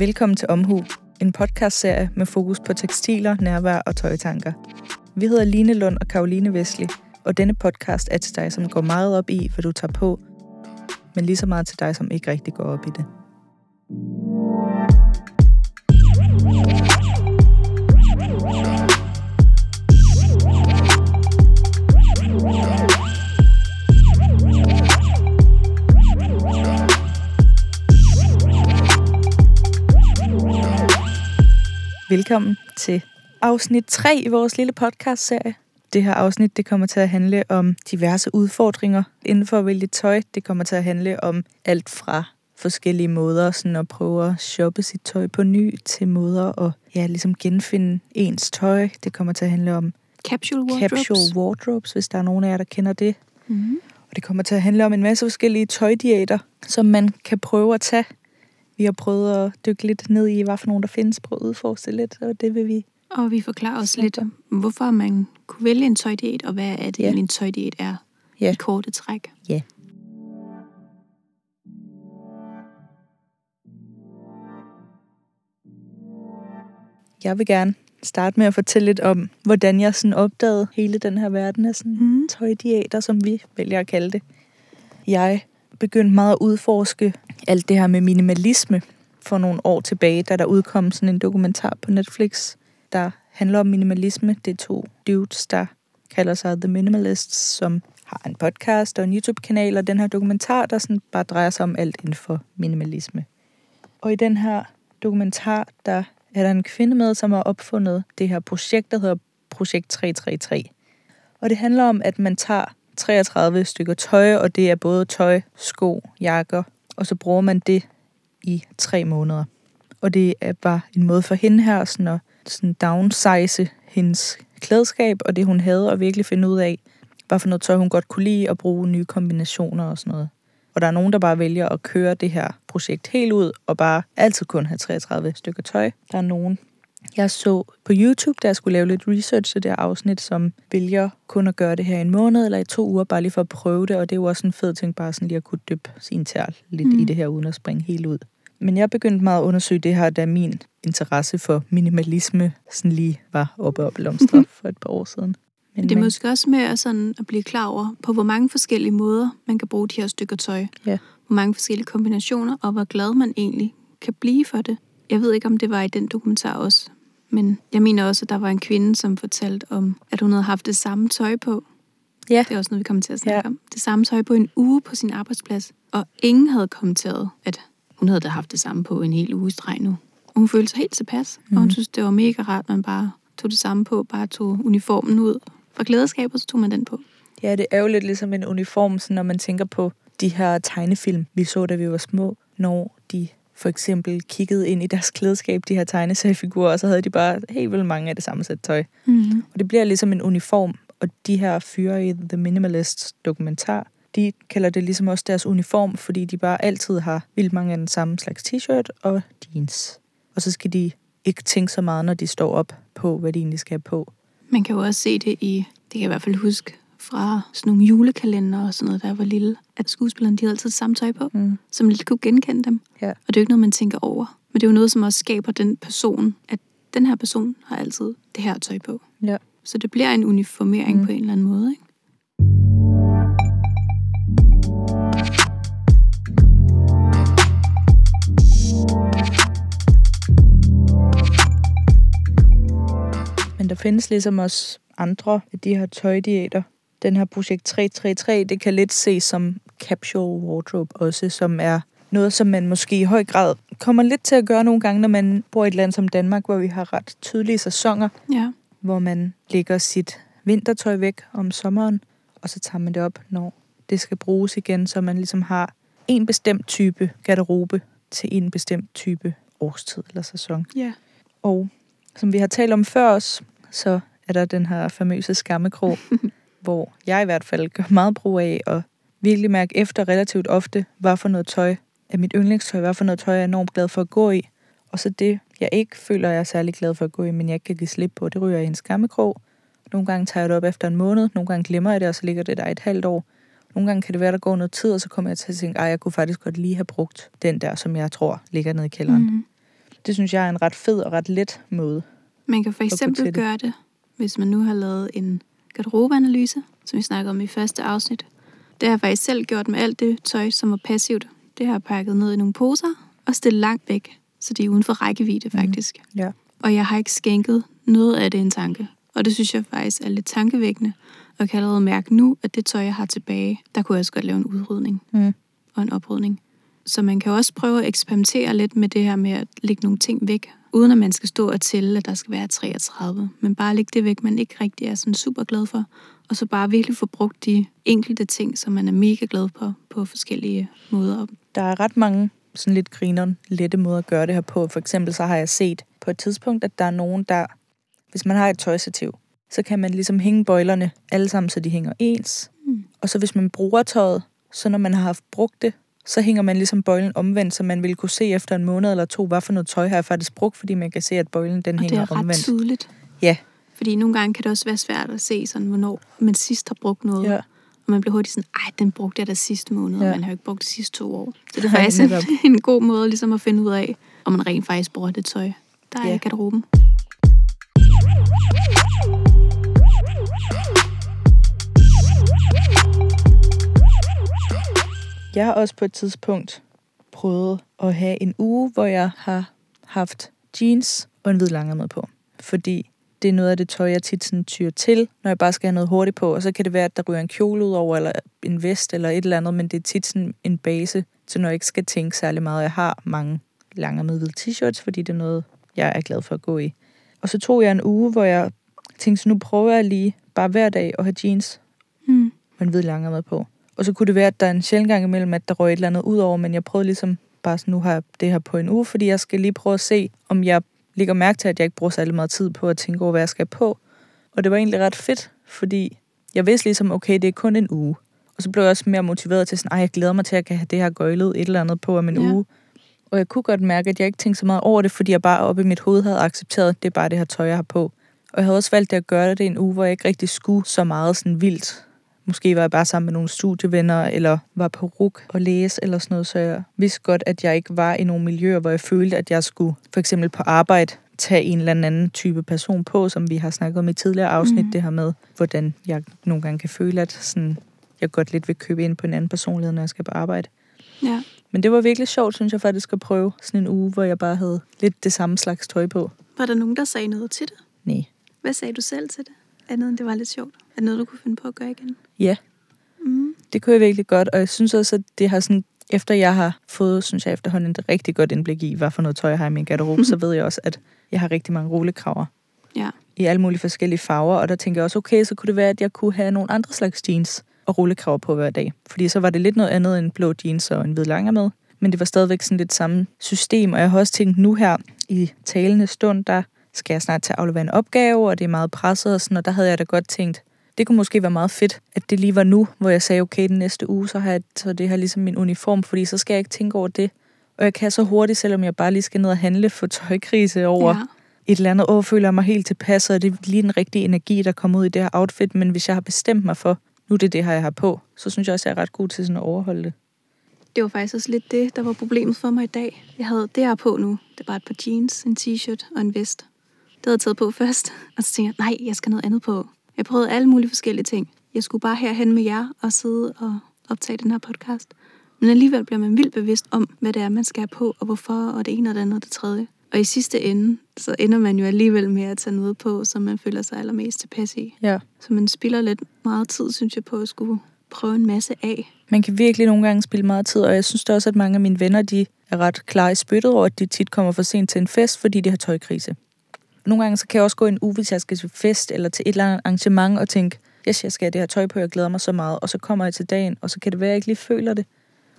Velkommen til Omhu, en podcastserie med fokus på tekstiler, nærvær og tøjtanker. Vi hedder Line Lund og Karoline Vesli, og denne podcast er til dig, som går meget op i, hvad du tager på, men lige så meget til dig, som ikke rigtig går op i det. Velkommen til afsnit 3 i vores lille podcast-serie. Det her afsnit det kommer til at handle om diverse udfordringer inden for at vælge tøj. Det kommer til at handle om alt fra forskellige måder sådan at prøve at shoppe sit tøj på ny til måder at ja, ligesom genfinde ens tøj. Det kommer til at handle om Capsule wardrobes. capsule wardrobes, hvis der er nogen af jer, der kender det. Mm-hmm. Og det kommer til at handle om en masse forskellige tøjdiæter, som man kan prøve at tage. Vi har prøvet at dykke lidt ned i, hvad for nogen der findes, prøve at udforske lidt, og det vil vi. Og vi forklarer også lidt hvorfor man kunne vælge en tøjdiæt, og hvad er det Ja. en tøjdiæt er Ja. i korte træk. Ja. Jeg vil gerne starte med at fortælle lidt om, hvordan jeg sådan opdagede hele den her verden af sådan Mm. tøjdiæter, som vi vælger at kalde det. Jeg begyndte meget at udforske alt det her med minimalisme for nogle år tilbage, da der udkom sådan en dokumentar på Netflix, der handler om minimalisme. Det er to dudes, der kalder sig The Minimalists, som har en podcast og en YouTube-kanal, og den her dokumentar, der sådan bare drejer sig om alt inden for minimalisme. Og i den her dokumentar, der er der en kvinde med, som har opfundet det her projekt, der hedder Projekt 333. Og det handler om, at man tager 33 stykker tøj, og det er både tøj, sko, jakker, og så bruger man det i tre måneder. Og det er bare en måde for hende her sådan at sådan downsize hendes klædeskab, og det hun havde, og virkelig finde ud af, hvad for noget tøj hun godt kunne lide, og bruge nye kombinationer og sådan noget. Og der er nogen, der bare vælger at køre det her projekt helt ud, og bare altid kun have 33 stykker tøj. Der er nogen, jeg så på YouTube, da jeg skulle lave lidt research til det her afsnit, som vælger kun at gøre det her i en måned eller i to uger, bare lige for at prøve det. Og det er jo også en fed ting, bare sådan lige at kunne dyppe sin tær lidt mm. Mm. i det her, uden at springe helt ud. Men jeg begyndte meget at undersøge det her, da min interesse for minimalisme sådan lige var oppe og blomstre for et par år siden. Men Det er man- måske også med at, sådan, at blive klar over, på hvor mange forskellige måder man kan bruge de her stykker tøj. Ja. Hvor mange forskellige kombinationer, og hvor glad man egentlig kan blive for det. Jeg ved ikke, om det var i den dokumentar også, men jeg mener også, at der var en kvinde, som fortalte om, at hun havde haft det samme tøj på. Ja. Det er også noget, vi kommer til at snakke Ja. om. Det samme tøj på en uge på sin arbejdsplads. Og ingen havde kommenteret, at hun havde da haft det samme på en hel uge i streg nu. Og hun følte sig helt tilpas, mm. og Mhm. hun synes, det var mega rart, at man bare tog det samme på, bare tog uniformen ud fra klædeskabet, så tog man den på. Ja, det er jo lidt ligesom en uniform, sådan når man tænker på de her tegnefilm, vi så, da vi var små, når de for eksempel kiggede ind i deres klædeskab, de her tegneseriefigurer, og så havde de bare helt vildt mange af det samme sæt tøj. Mm. Og det bliver ligesom en uniform, og de her fyre i The Minimalists dokumentar, de kalder det ligesom også deres uniform, fordi de bare altid har vildt mange af den samme slags t-shirt og jeans. Og så skal de ikke tænke så meget, når de står op på, hvad de egentlig skal have på. Man kan jo også se det i, det kan jeg i hvert fald huske, fra sådan nogle julekalender og sådan noget, jeg var lille, at skuespillerne de havde altid samme tøj på, Mm. så man lidt kunne genkende dem. Ja. Og det er jo ikke noget, man tænker over. Men det er jo noget, som også skaber den person, at den her person har altid det her tøj på. Ja. Så det bliver en uniformering mm. på en eller anden måde. Ikke? Men der findes ligesom også andre af de her tøjdiæter. Den her projekt 333, det kan lidt ses som capsule wardrobe også, som er noget, som man måske i høj grad kommer lidt til at gøre nogle gange, når man bor i et land som Danmark, hvor vi har ret tydelige sæsoner, Ja. hvor man lægger sit vintertøj væk om sommeren, og så tager man det op, når det skal bruges igen, så man ligesom har en bestemt type garderobe til en bestemt type årstid eller sæson. Ja. Og som vi har talt om før os, så er der den her famøse skammekrog, hvor jeg i hvert fald gør meget brug af at virkelig mærke efter relativt ofte, hvad for noget tøj er mit yndlingstøj, hvad for noget tøj jeg er enormt glad for at gå i. Og så det, jeg ikke føler, jeg er særlig glad for at gå i, men jeg kan give slip på, det ryger jeg i en skammekrog. Nogle gange tager jeg det op efter en måned, nogle gange glemmer jeg det, og så ligger det der et halvt år. Nogle gange kan det være, der går noget tid, og så kommer jeg til at tænke, at jeg kunne faktisk godt lige have brugt den der, som jeg tror ligger nede i kælderen. Mm. Det synes jeg er en ret fed og ret let måde. Man kan for eksempel gøre det, hvis man nu har lavet en garderobeanalyse, som vi snakkede om i første afsnit. Det har jeg faktisk selv gjort med alt det tøj, som var passivt. Det har jeg pakket ned i nogle poser og stillet langt væk, så det er uden for rækkevidde faktisk. Ja. Og jeg har ikke skænket noget af det en tanke. Og det synes jeg faktisk er lidt tankevækkende. Og jeg kan allerede mærke nu, at det tøj, jeg har tilbage, der kunne jeg også godt lave en udrydning Mm. og en oprydning. Så man kan også prøve at eksperimentere lidt med det her med at lægge nogle ting væk, uden at man skal stå og tælle, at der skal være 33. Men bare lægge det væk, man ikke rigtig er sådan super glad for. Og så bare virkelig få brugt de enkelte ting, som man er mega glad på, på forskellige måder. Der er ret mange sådan lidt grineren, lette måder at gøre det her på. For eksempel så har jeg set på et tidspunkt, at der er nogen, der, hvis man har et tøjstativ, så kan man ligesom hænge bøjlerne alle sammen, så de hænger ens. Mm. Og så hvis man bruger tøjet, så når man har haft brugt det, så hænger man ligesom bøjlen omvendt, så man vil kunne se efter en måned eller to, hvad for noget tøj har jeg faktisk brugt, fordi man kan se, at bøjlen den Og det hænger er ret omvendt. tydeligt. Ja. Fordi nogle gange kan det også være svært at se, sådan, hvornår man sidst har brugt noget. Ja. Og man bliver hurtigt sådan, ej, den brugte jeg da sidste måned, ja. Ja. og man har jo ikke brugt det sidste to år. Så det er faktisk en, netop. en god måde ligesom at finde ud af, om man rent faktisk bruger det tøj, der er Ja. i garderoben. Jeg har også på et tidspunkt prøvet at have en uge, hvor jeg har haft jeans og en hvid langærmet på. Fordi det er noget af det tøj, jeg tit sådan tyr til, når jeg bare skal have noget hurtigt på. Og så kan det være, at der ryger en kjole ud over, eller en vest, eller et eller andet, men det er tit sådan en base, til når jeg ikke skal tænke særlig meget. Jeg har mange langærmede hvide t-shirts, fordi det er noget, jeg er glad for at gå i. Og så tog jeg en uge, hvor jeg tænkte, så nu prøver jeg lige bare hver dag at have jeans Mm. med en hvid langærmet på. Og så kunne det være, at der er en sjældent gang imellem, at der røg et eller andet ud over, men jeg prøvede ligesom bare sådan, nu har jeg det her på en uge, fordi jeg skal lige prøve at se, om jeg lægger mærke til, at jeg ikke bruger særlig meget tid på at tænke over, hvad jeg skal på. Og det var egentlig ret fedt, fordi jeg vidste ligesom, okay, det er kun en uge. Og så blev jeg også mere motiveret til sådan, ej, jeg glæder mig til, at jeg kan have det her gøjlet et eller andet på om en Ja. uge. Og jeg kunne godt mærke, at jeg ikke tænkte så meget over det, fordi jeg bare oppe i mit hoved havde accepteret, at det er bare det her tøj, jeg har på. Og jeg havde også valgt at gøre det en uge, hvor jeg ikke rigtig skulle så meget sådan vildt. Måske var jeg bare sammen med nogle studievenner, eller var på RUK og læse, eller sådan noget, så jeg vidste godt, at jeg ikke var i nogle miljøer, hvor jeg følte, at jeg skulle for eksempel på arbejde tage en eller anden type person på, som vi har snakket om i tidligere afsnit, mm. det her med, hvordan jeg nogle gange kan føle, at sådan, jeg godt lidt vil købe ind på en anden personlighed, når jeg skal på arbejde. Ja. Men det var virkelig sjovt, synes jeg faktisk, at prøve sådan en uge, hvor jeg bare havde lidt det samme slags tøj på. Var der nogen, der sagde noget til det? Nej. Hvad sagde du selv til det? Andet end det var lidt sjovt. Er det noget, du kunne finde på at gøre igen? Ja, Mm. det kunne jeg virkelig godt, og jeg synes også, at det har sådan, efter jeg har fået, synes jeg efterhånden, et rigtig godt indblik i, hvad for noget tøj jeg har i min garderobe, så ved jeg også, at jeg har rigtig mange rullekraver Ja. i alle mulige forskellige farver, og der tænker jeg også, okay, så kunne det være, at jeg kunne have nogle andre slags jeans og rullekraver på hver dag. Fordi så var det lidt noget andet end blå jeans og en hvid langer med, men det var stadigvæk sådan lidt samme system, og jeg har også tænkt, nu her i talende stund, der skal jeg snart til at aflevere en opgave, og det er meget presset og sådan, og der havde jeg da godt tænkt, det kunne måske være meget fedt, at det lige var nu, hvor jeg sagde, okay, den næste uge, så har jeg så det her ligesom min uniform, fordi så skal jeg ikke tænke over det. Og jeg kan så hurtigt, selvom jeg bare lige skal ned og handle for tøjkrise over ja. et eller andet, åh, føler jeg mig helt tilpas, og det er lige den rigtige energi, der kommer ud i det her outfit, men hvis jeg har bestemt mig for, nu er det det her, jeg har på, så synes jeg også, jeg er ret god til sådan at overholde det. Det var faktisk også lidt det, der var problemet for mig i dag. Jeg havde det her på nu. Det var et par jeans, en t-shirt og en vest. Det havde jeg taget på først. Og så tænkte jeg, nej, jeg skal noget andet på. Jeg prøvede alle mulige forskellige ting. Jeg skulle bare herhen med jer og sidde og optage den her podcast. Men alligevel bliver man vildt bevidst om, hvad det er, man skal have på, og hvorfor, og det ene og det andet og det tredje. Og i sidste ende, så ender man jo alligevel med at tage noget på, som man føler sig allermest tilpas i. Ja. Så man spilder lidt meget tid, synes jeg, på at skulle prøve en masse af. Man kan virkelig nogle gange spille meget tid, og jeg synes da også, at mange af mine venner, de er ret klar i spyttet over, at de tit kommer for sent til en fest, fordi de har tøjkrise. Nogle gange så kan jeg også gå en uge, hvis jeg skal til fest eller til et eller andet arrangement og tænke, yes, jeg skal have det her tøj på, jeg glæder mig så meget, og så kommer jeg til dagen, og så kan det være, at jeg ikke lige føler det.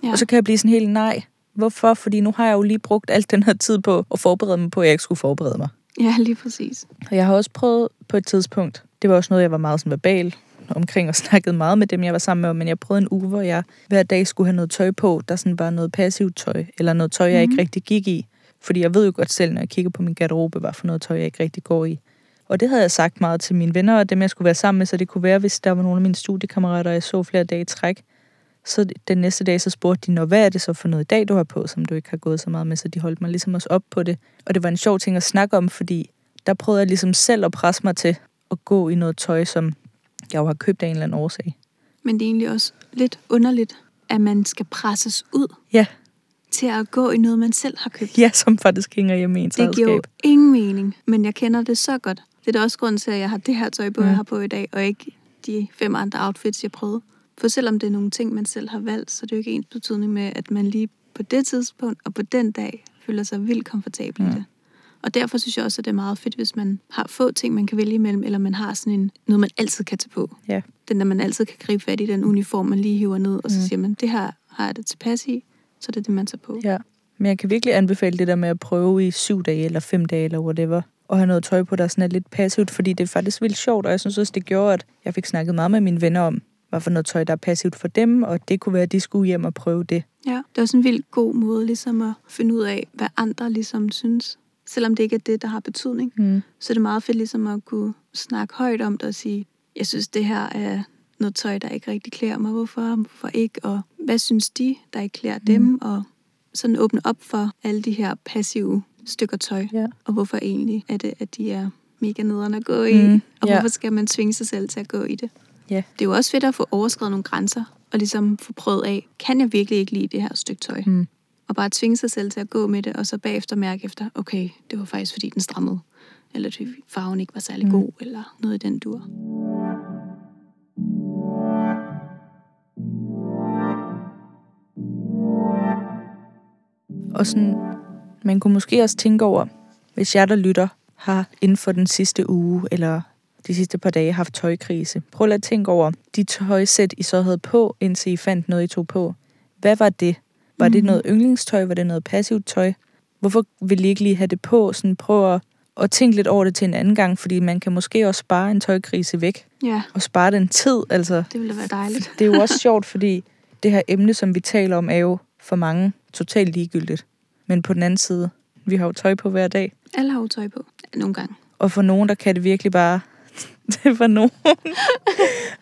Ja. Og så kan jeg blive sådan helt, nej, hvorfor? Fordi nu har jeg jo lige brugt alt den her tid på at forberede mig på, at jeg ikke skulle forberede mig. ja, lige præcis. Og jeg har også prøvet på et tidspunkt, det var også noget, jeg var meget sådan verbal omkring og snakkede meget med dem, jeg var sammen med, men jeg prøvede en uge, hvor jeg hver dag skulle have noget tøj på, der sådan var noget passivt tøj, eller noget tøj, jeg Mhm. ikke rigtig gik i. Fordi jeg ved jo godt selv, når jeg kigger på min garderobe, hvad for noget tøj, jeg ikke rigtig går i. Og det havde jeg sagt meget til mine venner, og dem jeg skulle være sammen med, så det kunne være, hvis der var nogle af mine studiekammerater, jeg så flere dage i træk, Så den næste dag, så spurgte de, Nå, hvad er det så for noget i dag, du har på, som du ikke har gået så meget med, så de holdt mig ligesom også op på det. Og det var en sjov ting at snakke om, fordi der prøvede jeg ligesom selv at presse mig til at gå i noget tøj, som jeg jo har købt af en eller anden årsag. Men det er egentlig også lidt underligt, at man skal presses ud Ja, til at gå i noget, man selv har købt. ja som faktisk hænger hjemme i ens Det giver jo ingen mening, men jeg kender det så godt. Det er da også grund til, at jeg har det her tøj på, Mm. jeg har på i dag, og ikke de fem andre outfits, jeg prøvede. For selvom det er nogle ting, man selv har valgt, så er det jo ikke ens betydning med, at man lige på det tidspunkt og på den dag føler sig vildt komfortabel Mm. i det. Og derfor synes jeg også, at det er meget fedt, hvis man har få ting, man kan vælge imellem, eller man har sådan en, noget, man altid kan tage på. Ja. Den der, man altid kan gribe fat i, den uniform, man lige hiver ned, og så Mm. siger man, det her har jeg det tilpas i, så er det det, man tager på. Ja, men jeg kan virkelig anbefale det der med at prøve i syv dage eller fem dage eller whatever, og have noget tøj på, der sådan er lidt passivt, fordi det er faktisk vildt sjovt, og jeg synes også, det gjorde, at jeg fik snakket meget med mine venner om, hvad for noget tøj, der er passivt for dem, og det kunne være, at de skulle hjem og prøve det. Ja, det er også en vildt god måde ligesom at finde ud af, hvad andre ligesom synes. Selvom det ikke er det, der har betydning, Mm. så er det meget fedt ligesom at kunne snakke højt om det og sige, jeg synes, det her er noget tøj, der ikke rigtig klæder mig. Hvorfor? Hvorfor ikke? Og hvad synes de, der ikke klæder Mm. dem? Og sådan åbne op for alle de her passive stykker tøj. Ja. Og hvorfor egentlig er det, at de er mega nederen at gå i? Mm, Og ja. hvorfor skal man tvinge sig selv til at gå i det? Ja. Det er jo også fedt at få overskrevet nogle grænser, og ligesom få prøvet af, kan jeg virkelig ikke lide det her stykke tøj? Mm. Og bare tvinge sig selv til at gå med det, og så bagefter mærke efter, okay, det var faktisk fordi den strammede. Eller at farven ikke var særlig Mm. god, eller noget i den dur. Og sådan, man kunne måske også tænke over, hvis jeg, der lytter, har inden for den sidste uge, eller de sidste par dage, haft tøjkrise. Prøv lige at tænke over de tøjsæt, I så havde på, indtil I fandt noget, I tog på. Hvad var det? Var det Mhm. noget yndlingstøj? Var det noget passivt tøj? Hvorfor ville I ikke lige have det på? Sådan prøv at, at tænke lidt over det til en anden gang, fordi man kan måske også spare en tøjkrise væk, Ja, og spare den tid. Altså, det ville være dejligt. det er jo også sjovt, fordi det her emne, som vi taler om, er jo for mange totalt ligegyldigt. Men på den anden side, vi har jo tøj på hver dag. Alle har jo tøj på. Nogle gange. Og for nogen, der kan det virkelig bare... det er for nogen.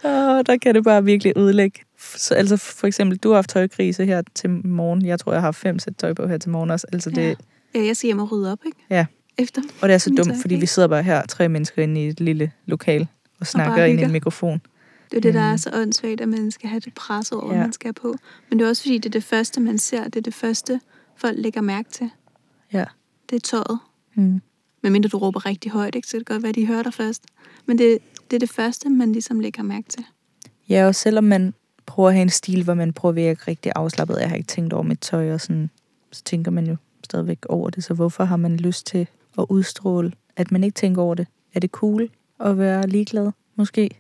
Åh, der kan det bare virkelig ødelægge. Så, altså for eksempel, du har haft tøjkrise her til morgen. Jeg tror, jeg har fem sæt tøj på her til morgen også. Altså det, Ja. Ja, jeg skal hjem og rydde op, ikke? Ja. Efter. Og det er så dumt, tøjkrise. fordi vi sidder bare her, tre mennesker inde i et lille lokal, og snakker ind i en mikrofon. Det er det, der Mm. er så åndssvagt, at man skal have det presset over, Ja. man skal på. Men det er også fordi, det er det første, man ser. Det er det første, folk lægger mærke til. Ja. Det er tøjet. Mm. Medmindre du råber rigtig højt, ikke? så det kan godt være, de hører dig først. Men det, det er det første, man ligesom lægger mærke til. Ja, og selvom man prøver at have en stil, hvor man prøver at virke rigtig afslappet, jeg har ikke tænkt over mit tøj, og sådan, så tænker man jo stadigvæk over det. Så hvorfor har man lyst til at udstråle, at man ikke tænker over det? Er det cool at være ligeglad? Måske.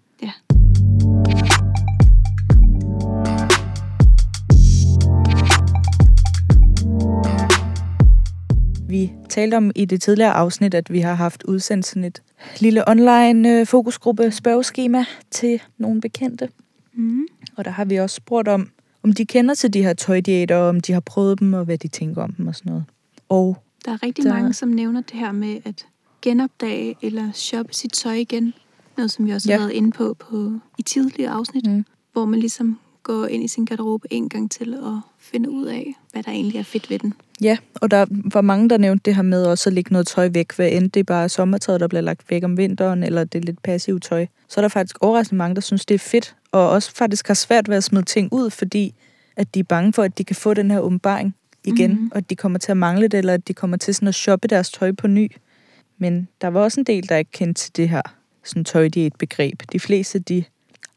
Talte om i det tidligere afsnit, at vi har haft udsendt sådan et lille online øh, fokusgruppe spørgeskema til nogle bekendte. Mm. Og der har vi også spurgt om, om de kender til de her tøjdiæter, om de har prøvet dem, og hvad de tænker om dem og sådan noget. Og Der er rigtig der... mange, som nævner det her med at genopdage eller shoppe sit tøj igen. Noget, som vi også Ja. har været inde på, på i tidligere afsnit. Mm. Hvor man ligesom går ind i sin garderobe en gang til og finder ud af, hvad der egentlig er fedt ved den. ja, og der var mange, der nævnte det her med også at lægge noget tøj væk, hvad end det bare er sommertøjet, der bliver lagt væk om vinteren, eller det er lidt passivt tøj. Så er der faktisk overraskende mange, der synes, det er fedt, og også faktisk har svært ved at smide ting ud, fordi at de er bange for, at de kan få den her åbenbaring igen, Mhm. mm-hmm. og at de kommer til at mangle det, eller at de kommer til sådan at shoppe deres tøj på ny. Men der var også en del, der ikke kendte til det her sådan tøjdiæt begreb. De fleste, de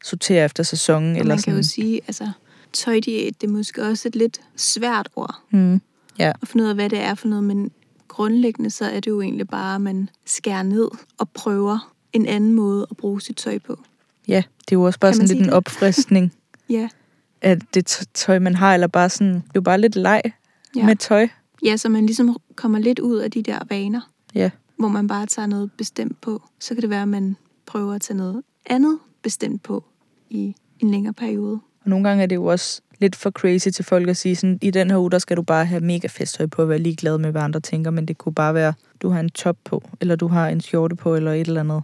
sorterer efter sæsonen. Og eller man kan sådan. jo sige, altså tøjdiæt, det er måske også et lidt svært ord Mm. Ja. at finde ud af, hvad det er for noget, men grundlæggende så er det jo egentlig bare, at man skærer ned og prøver en anden måde at bruge sit tøj på. ja, det er jo også bare Kan sådan lidt sige en det? opfriskning Ja, af det tøj, man har, eller bare sådan, det er jo bare lidt leg ja. med tøj. ja, så man ligesom kommer lidt ud af de der vaner, Ja. hvor man bare tager noget bestemt på. Så kan det være, at man prøver at tage noget andet bestemt på i en længere periode. Og nogle gange er det jo også lidt for crazy til folk at sige sådan, i den her uge, der skal du bare have mega festtøj på og være ligeglad med, hvad andre tænker, men det kunne bare være, du har en top på, eller du har en skjorte på, eller et eller andet.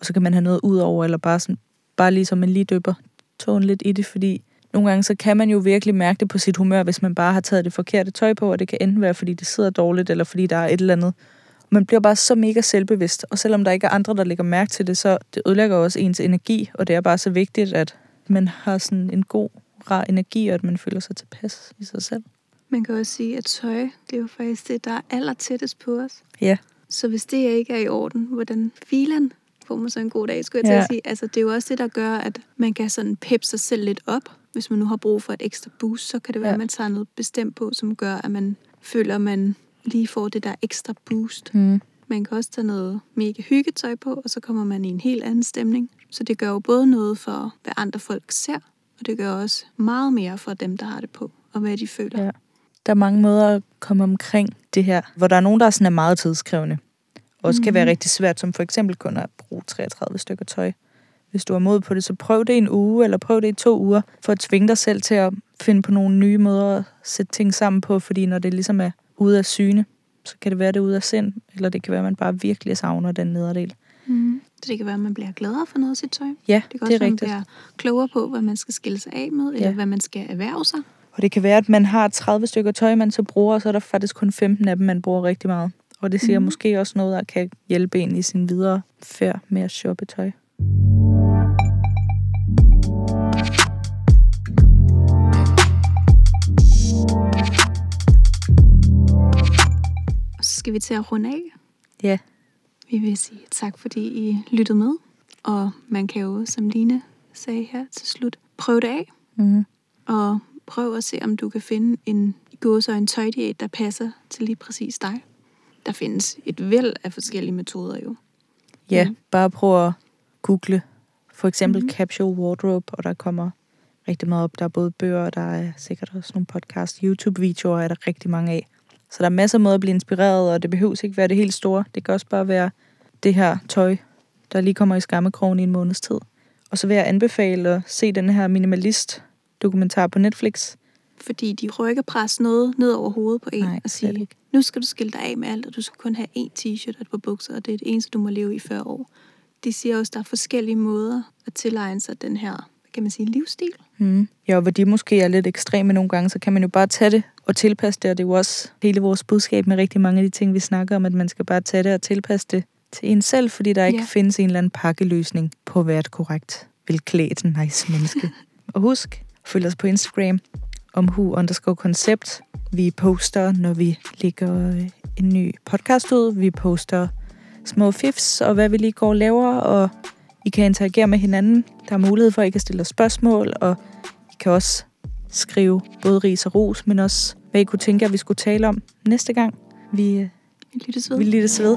Og så kan man have noget ud over, eller bare, sådan, bare ligesom man lige døber tåen lidt i det, fordi nogle gange så kan man jo virkelig mærke det på sit humør, hvis man bare har taget det forkerte tøj på, og det kan enten være, fordi det sidder dårligt, eller fordi der er et eller andet. Man bliver bare så mega selvbevidst, og selvom der ikke er andre, der lægger mærke til det, så det ødelægger også ens energi, og det er bare så vigtigt, at man har sådan en god, rar energi, og at man føler sig tilpas i sig selv. Man kan også sige, at tøj, det er jo faktisk det, der er aller tættest på os. Ja. Så hvis det ikke er i orden, hvordan filen får man så en god dag, skulle jeg til Ja. at sige. Altså, det er jo også det, der gør, at man kan sådan peppe sig selv lidt op. Hvis man nu har brug for et ekstra boost, så kan det være, Ja. at man tager noget bestemt på, som gør, at man føler, at man lige får det der ekstra boost. Mm. Man kan også tage noget mega hyggetøj på, og så kommer man i en helt anden stemning. Så det gør jo både noget for, hvad andre folk ser, og det gør også meget mere for dem, der har det på, og hvad de føler. Ja. Der er mange måder at komme omkring det her, hvor der er nogen, der er, sådan er meget tidskrævende. Også kan være Mhm. rigtig svært, som for eksempel kun at bruge 33 stykker tøj. Hvis du er mod på det, så prøv det en uge, eller prøv det i to uger, for at tvinge dig selv til at finde på nogle nye måder at sætte ting sammen på, fordi når det ligesom er ude af syne, så kan det være, det er ude af sind, eller det kan være, at man bare virkelig savner den nederdel. Mm. Så det kan være, at man bliver gladere for noget af sit tøj. Ja, Det kan det også er være, at man rigtigt. bliver klogere på, hvad man skal skille sig af med, eller Ja. hvad man skal erhverve sig. Og det kan være, at man har 30 stykker tøj, man så bruger, og så er der faktisk kun 15 af dem, man bruger rigtig meget. Og det siger mm. måske også noget, der kan hjælpe en i sin videre færd med at shoppe tøj. Skal vi til at runde af. Ja, Vi vil sige tak, fordi I lyttede med. Og man kan jo, som Line sagde her til slut, prøve det af. mm. Og prøv at se, om du kan finde en gåse og en tøjdiæt, der passer til lige præcis dig. Der findes et væld af forskellige metoder jo. ja Mhm. bare prøv at google for eksempel mm. capsule wardrobe, og der kommer rigtig meget op. Der er både bøger, og der er sikkert også nogle podcast, YouTube-videoer er der rigtig mange af. Så der er masser af måder at blive inspireret, og det behøver ikke være det helt store. Det kan også bare være det her tøj, der lige kommer i skammekrogen i en måneds tid. Og så vil jeg anbefale at se den her minimalist-dokumentar på Netflix. Fordi de rykker pres noget ned over hovedet på en Nej, og slet sige, ikke. nu skal du skille dig af med alt, og du skal kun have én t-shirt og et par bukser, og det er det eneste, du må leve i 40 år. De siger også, at der er forskellige måder at tilegne sig den her, kan man sige, livsstil. Mm. Ja, og hvor de måske er lidt ekstreme nogle gange, så kan man jo bare tage det og tilpasse det, og det er jo også hele vores budskab med rigtig mange af de ting, vi snakker om, at man skal bare tage det og tilpasse det til en selv, fordi der ikke Ja. findes en eller anden pakkeløsning på at være et korrekt, velklædt, nice menneske. og husk, følg os på Instagram, omhu underscore koncept. Vi poster, når vi lægger øh, en ny podcast ud. Vi poster små fifs og hvad vi lige går og laver, og I kan interagere med hinanden. Der er mulighed for, at I kan stille os spørgsmål, og I kan også skrive både ris og ros, men også hvad I kunne tænke, at vi skulle tale om næste gang. Vi, øh, Vi lyttes ved. vi lyttes ved.